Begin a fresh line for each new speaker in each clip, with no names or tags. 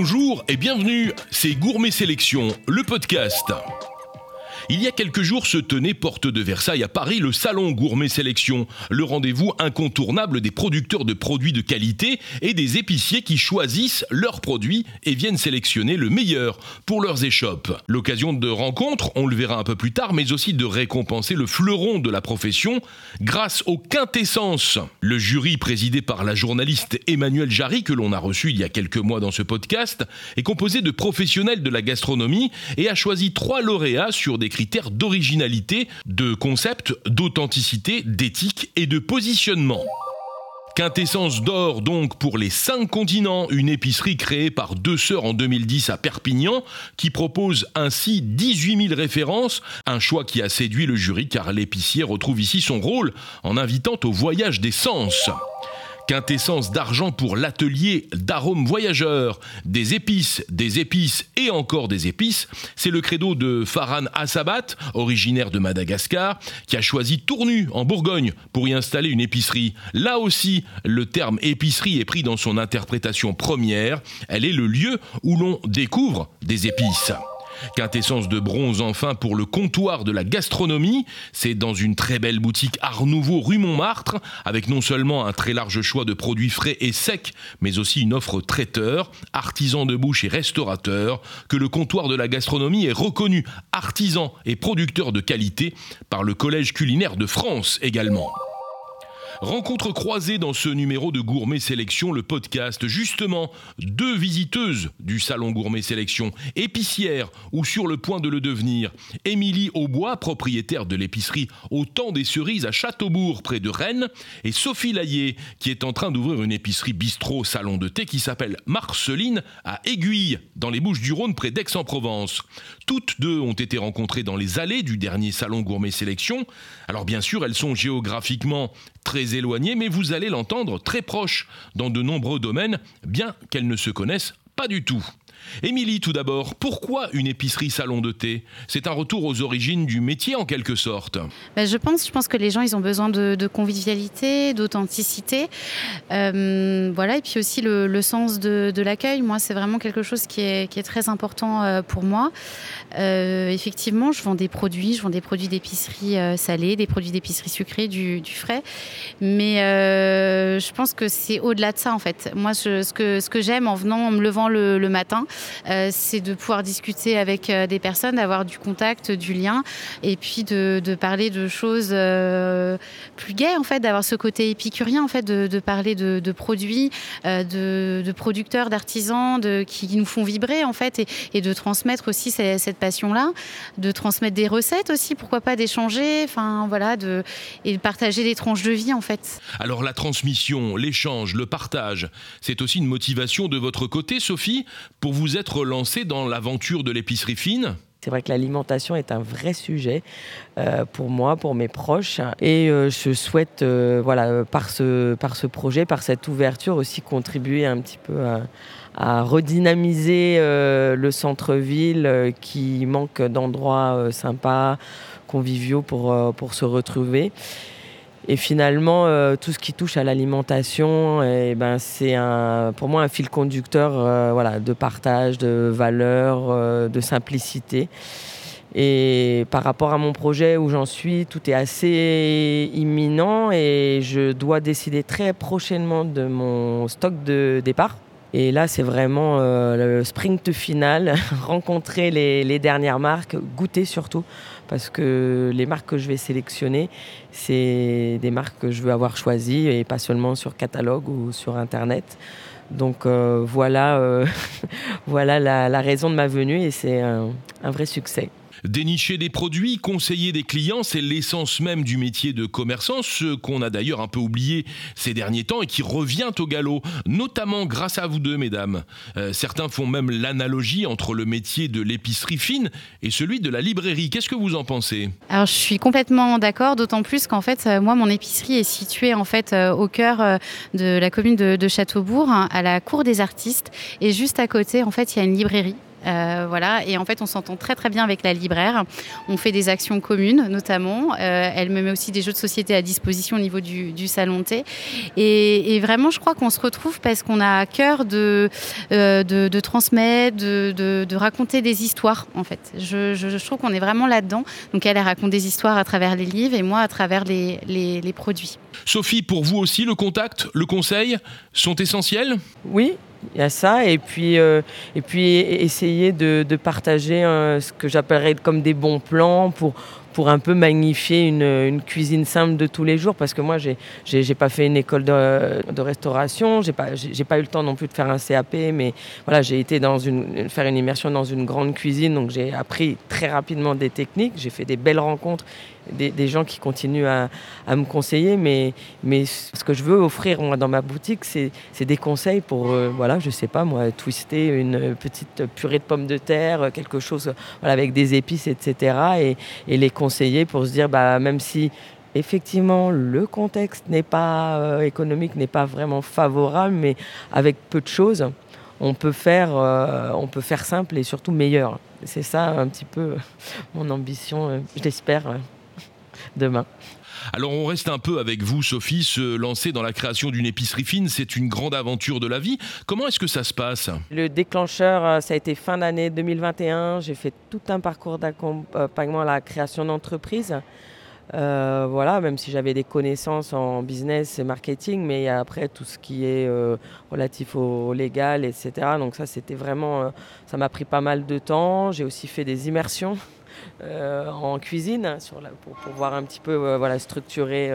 Bonjour et bienvenue, c'est Gourmet Sélection, le podcast. Il y a quelques jours se tenait porte de Versailles à Paris le salon Gourmet Sélection, le rendez-vous incontournable des producteurs de produits de qualité et des épiciers qui choisissent leurs produits et viennent sélectionner le meilleur pour leurs échoppes. L'occasion de rencontres, on le verra un peu plus tard, mais aussi de récompenser le fleuron de la profession grâce au Quintessence. Le jury présidé par la journaliste Emmanuelle Jarry, que l'on a reçu il y a quelques mois dans ce podcast, est composé de professionnels de la gastronomie et a choisi trois lauréats sur des critères d'originalité, de concept, d'authenticité, d'éthique et de positionnement. Quintessence d'or donc pour les cinq continents, une épicerie créée par deux sœurs en 2010 à Perpignan qui propose ainsi 18 000 références, un choix qui a séduit le jury car l'épicier retrouve ici son rôle en invitant au voyage des sens. Quintessence d'argent pour l'atelier d'arômes voyageurs, des épices, des épices et encore des épices, c'est le credo de Farhan Assabat, originaire de Madagascar, qui a choisi Tournu en Bourgogne pour y installer une épicerie. Là aussi, le terme épicerie est pris dans son interprétation première, elle est le lieu où l'on découvre des épices. Quintessence de bronze enfin pour le comptoir de la gastronomie. C'est dans une très belle boutique Art Nouveau rue Montmartre, avec non seulement un très large choix de produits frais et secs, mais aussi une offre traiteur, artisan de bouche et restaurateur, que le comptoir de la gastronomie est reconnu artisan et producteur de qualité par le Collège culinaire de France également. Rencontre croisée dans ce numéro de Gourmet Sélection, le podcast. Justement, deux visiteuses du salon Gourmet Sélection, épicière ou sur le point de le devenir. Émilie Aubois, propriétaire de l'épicerie Au Temps des Cerises à Châteaubourg, près de Rennes, et Sophie Laillé, qui est en train d'ouvrir une épicerie bistrot salon de thé qui s'appelle Marceline à Aiguille, dans les Bouches du Rhône, près d'Aix-en-Provence. Toutes deux ont été rencontrées dans les allées du dernier salon Gourmet Sélection. Alors bien sûr, elles sont géographiquement très mais vous allez l'entendre très proche dans de nombreux domaines, bien qu'elles ne se connaissent pas du tout. Émilie, tout d'abord, pourquoi une épicerie salon de thé? C'est un retour aux origines du métier en quelque sorte.
Ben, je pense, je pense que les gens, ils ont besoin de, convivialité, d'authenticité, euh, voilà, et puis aussi le, sens de, l'accueil. Moi, c'est vraiment quelque chose qui est, très important euh, pour moi. Euh, effectivement, je vends des produits, je vends des produits d'épicerie salée, des produits d'épicerie sucrée, du, frais, mais je pense que c'est au-delà de ça en fait. Moi, ce que, j'aime en venant, en me levant le matin, c'est de pouvoir discuter avec euh, des personnes, d'avoir du contact, du lien, et puis de, parler de choses euh, plus gaies, en fait, d'avoir ce côté épicurien, en fait, de, parler de, produits, de, producteurs, d'artisans, qui nous font vibrer, en fait, et, de transmettre aussi cette, passion-là, de transmettre des recettes aussi, pourquoi pas d'échanger, enfin voilà, et de partager des tranches de vie, en fait.
Alors la transmission, l'échange, le partage, c'est aussi une motivation de votre côté, Sophie, pour vous vous êtes lancé dans l'aventure de l'épicerie fine
c'est vrai que l'alimentation est un vrai sujet euh, pour moi, pour mes proches. Et euh, je souhaite, euh, voilà, par ce, par ce projet, par cette ouverture aussi, contribuer un petit peu à, redynamiser le centre-ville qui manque d'endroits sympas, conviviaux pour, pour se retrouver. Et finalement, euh, tout ce qui touche à l'alimentation, eh ben, c'est pour moi un fil conducteur euh, voilà, de partage, de valeur, euh, de simplicité. Et par rapport à mon projet où j'en suis, tout est assez imminent et je dois décider très prochainement de mon stock de départ. Et là, c'est vraiment le sprint final, rencontrer les, dernières marques, goûter surtout, parce que les marques que je vais sélectionner, c'est des marques que je veux avoir choisies et pas seulement sur catalogue ou sur Internet. Donc euh, voilà, euh, voilà la, raison de ma venue et c'est un vrai succès.
Dénicher des produits, conseiller des clients, c'est l'essence même du métier de commerçant, ce qu'on a d'ailleurs un peu oublié ces derniers temps et qui revient au galop, notamment grâce à vous deux, mesdames. Euh, certains font même l'analogie entre le métier de l'épicerie fine et celui de la librairie. Qu'est-ce que vous en pensez?
Alors je suis complètement d'accord, d'autant plus qu'en fait, euh, moi, mon épicerie est située en fait euh, au cœur de la commune de, Châteaubourg, hein, à la cour des artistes, et juste à côté, en fait, il y a une librairie voilà, et en fait, on s'entend très très bien avec la libraire. On fait des actions communes, notamment. elle me met aussi des jeux de société à disposition au niveau du, salon thé. Et, vraiment, je crois qu'on se retrouve parce qu'on a à cœur de, de, transmettre, de, de, raconter des histoires, en fait. Je, je, trouve qu'on est vraiment là-dedans. Donc, elle, elle raconte des histoires à travers les livres et moi à travers les, les, les produits.
Sophie, pour vous aussi, le contact, le conseil sont essentiels?
Oui, il y a ça et puis euh, et puis essayer de, partager euh, ce que j'appellerais comme des bons plans pour pour un peu magnifier une, cuisine simple de tous les jours. Parce que moi j'ai j'ai pas fait une école de, de restauration j'ai pas pas eu le temps non plus de faire un CAP mais voilà j'ai été dans une faire une immersion dans une grande cuisine. Donc j'ai appris très rapidement des techniques. J'ai fait des belles rencontres des, gens qui continuent à, me conseiller, mais, ce que je veux offrir dans ma boutique, c'est des conseils pour, euh, voilà, je sais pas moi, twister une petite purée de pommes de terre, quelque chose avec des épices, etc. Et, les conseiller pour se dire, bah, même si effectivement le contexte n'est pas euh, économique, n'est pas vraiment favorable, mais avec peu de choses, on peut faire, euh, on peut faire simple et surtout meilleur. C'est ça un petit peu mon ambition, j'espère demain.
Alors on reste un peu avec vous, Sophie, se lancer dans la création d'une épicerie fine, c'est une grande aventure de la vie. Comment est-ce que ça se passe
Le déclencheur, euh, ça a été fin d'année 2021. J'ai fait tout un parcours d'accompagnement à la création d'entreprise. Euh, voilà, même si j'avais des connaissances en business et marketing, mais après tout ce qui est euh, relatif au légal, etc. Donc ça, c'était vraiment, ça m'a pris pas mal de temps. J'ai aussi fait des immersions en cuisine pour pouvoir un petit peu euh, voilà, structurer.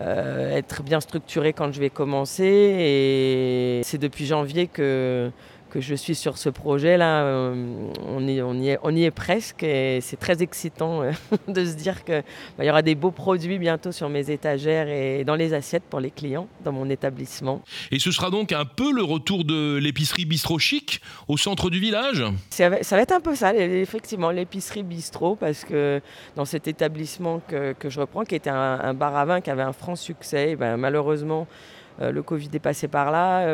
Euh, être bien structuré quand je vais commencer. Et c'est depuis janvier que, que je suis sur ce projet-là. Euh, on, y, on, est, on y est presque et c'est très excitant euh, de se dire qu'il bah, y aura des beaux produits bientôt sur mes étagères et dans les assiettes pour les clients dans mon établissement.
Et ce sera donc un peu le retour de l'épicerie bistrot chic au centre du village?
Ça va, ça va être un peu ça, effectivement, l'épicerie bistrot, parce que dans cet établissement que, que je reprends, qui était un, bar à vin qui avait un franc succès, ben, malheureusement, euh, le Covid est passé par là.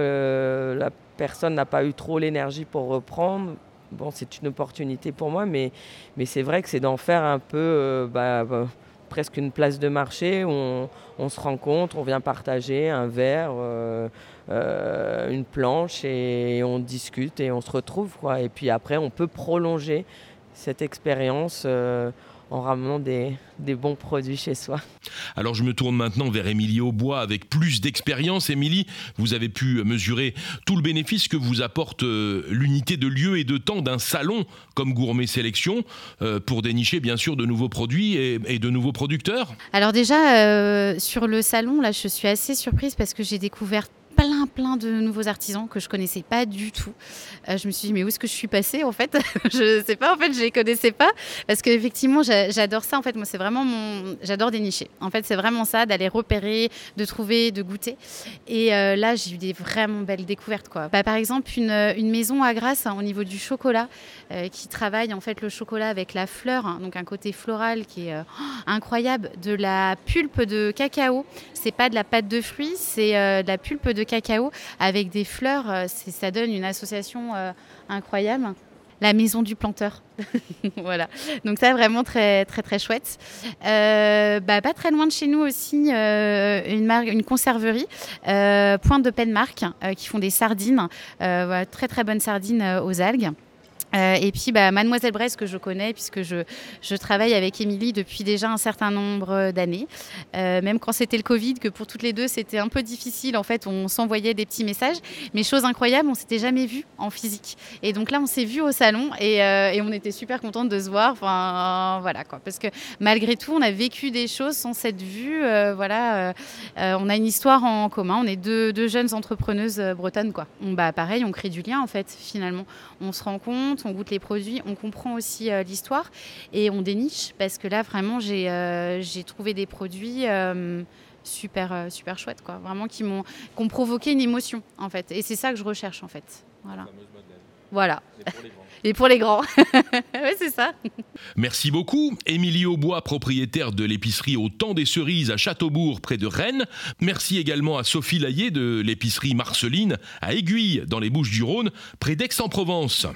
la personne n'a pas eu trop l'énergie pour reprendre. Bon, c'est une opportunité pour moi, mais, c'est vrai que c'est d'en faire un peu euh, bah, bah, presque une place de marché où on, se rencontre, on vient partager un verre, euh, euh, une planche et on discute et on se retrouve. Et puis après, on peut prolonger cette expérience en ramenant des, bons produits chez soi.
Alors je me tourne maintenant vers Émilie Aubois avec plus d'expérience. Émilie, vous avez pu mesurer tout le bénéfice que vous apporte euh, l'unité de lieu et de temps d'un salon comme Gourmet Sélection euh, pour dénicher bien sûr de nouveaux produits et, de nouveaux producteurs.
Alors déjà, euh, sur le salon, là je suis assez surprise parce que j'ai découvert plein, plein de nouveaux artisans que je connaissais pas du tout. Euh, je me suis dit, mais où est-ce que je suis passée en fait? Je sais pas, en fait, je les connaissais pas. Parce qu'effectivement, j'adore ça. En fait, moi, c'est vraiment mon. J'adore dénicher. En fait, c'est vraiment ça, d'aller repérer, de trouver, de goûter. Et euh, là, j'ai eu des vraiment belles découvertes. Quoi. Bah, par exemple, une, une, maison à Grasse hein, au niveau du chocolat euh, qui travaille en fait le chocolat avec la fleur, hein, donc un côté floral qui est incroyable, de la pulpe de cacao. C'est pas de la pâte de fruits, c'est de la pulpe de cacao avec des fleurs. Euh, ça donne une association euh, incroyable. La maison du planteur. voilà. Donc ça, vraiment très, très, très chouette. Euh, bah, pas très loin de chez nous aussi, une, une conserverie, Pointe de Penmark, qui font des sardines. très, très bonnes sardines aux algues. Euh, et puis bah, Mademoiselle Bresse que je connais puisque je, je travaille avec Émilie depuis déjà un certain nombre d'années. Euh, même quand c'était le Covid, que pour toutes les deux c'était un peu difficile, en fait on s'envoyait des petits messages. Mais chose incroyable, on s'était jamais vu en physique. Et donc là on s'est vu au salon et, euh, on était super contente de se voir. Enfin voilà quoi, parce que malgré tout on a vécu des choses sans cette vue. voilà, on a une histoire en commun. On est deux, jeunes entrepreneuses bretonnes quoi. Bah pareil, on crée du lien en fait finalement. On se rend compte on goûte les produits, on comprend aussi euh, l'histoire et on déniche parce que là vraiment j'ai euh, trouvé des produits euh, super super chouettes quoi, vraiment qui m'ont ont provoqué une émotion en fait et c'est ça que je recherche en fait. Voilà. Voilà. Et pour les grands. oui, c'est ça.
Merci beaucoup. Émilie Aubois, propriétaire de l'épicerie Au Temps des Cerises à Châteaubourg, près de Rennes. Merci également à Sophie Laillé de l'épicerie Marceline à Aiguille, dans les Bouches du Rhône, près d'Aix-en-Provence.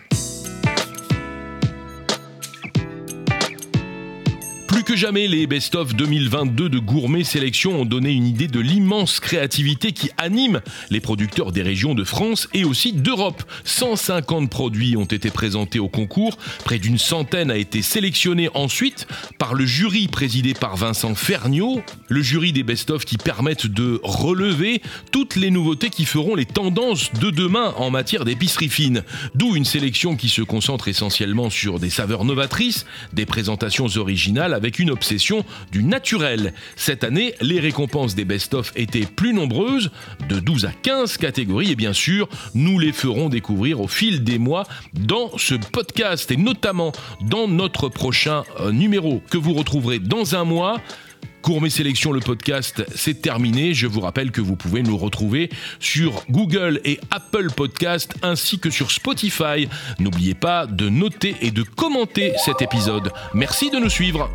Jamais, les best-of 2022 de Gourmet Sélection ont donné une idée de l'immense créativité qui anime les producteurs des régions de France et aussi d'Europe. 150 produits ont été présentés au concours, près d'une centaine a été sélectionnée ensuite par le jury présidé par Vincent Ferniaud, le jury des best-of qui permettent de relever toutes les nouveautés qui feront les tendances de demain en matière d'épicerie fine. D'où une sélection qui se concentre essentiellement sur des saveurs novatrices, des présentations originales avec une obsession du naturel. Cette année, les récompenses des best-of étaient plus nombreuses, de 12 à 15 catégories, et bien sûr, nous les ferons découvrir au fil des mois dans ce podcast et notamment dans notre prochain euh, numéro que vous retrouverez dans un mois. Gourmet Sélection, le podcast, c'est terminé. Je vous rappelle que vous pouvez nous retrouver sur Google et Apple Podcast ainsi que sur Spotify. N'oubliez pas de noter et de commenter cet épisode. Merci de nous suivre.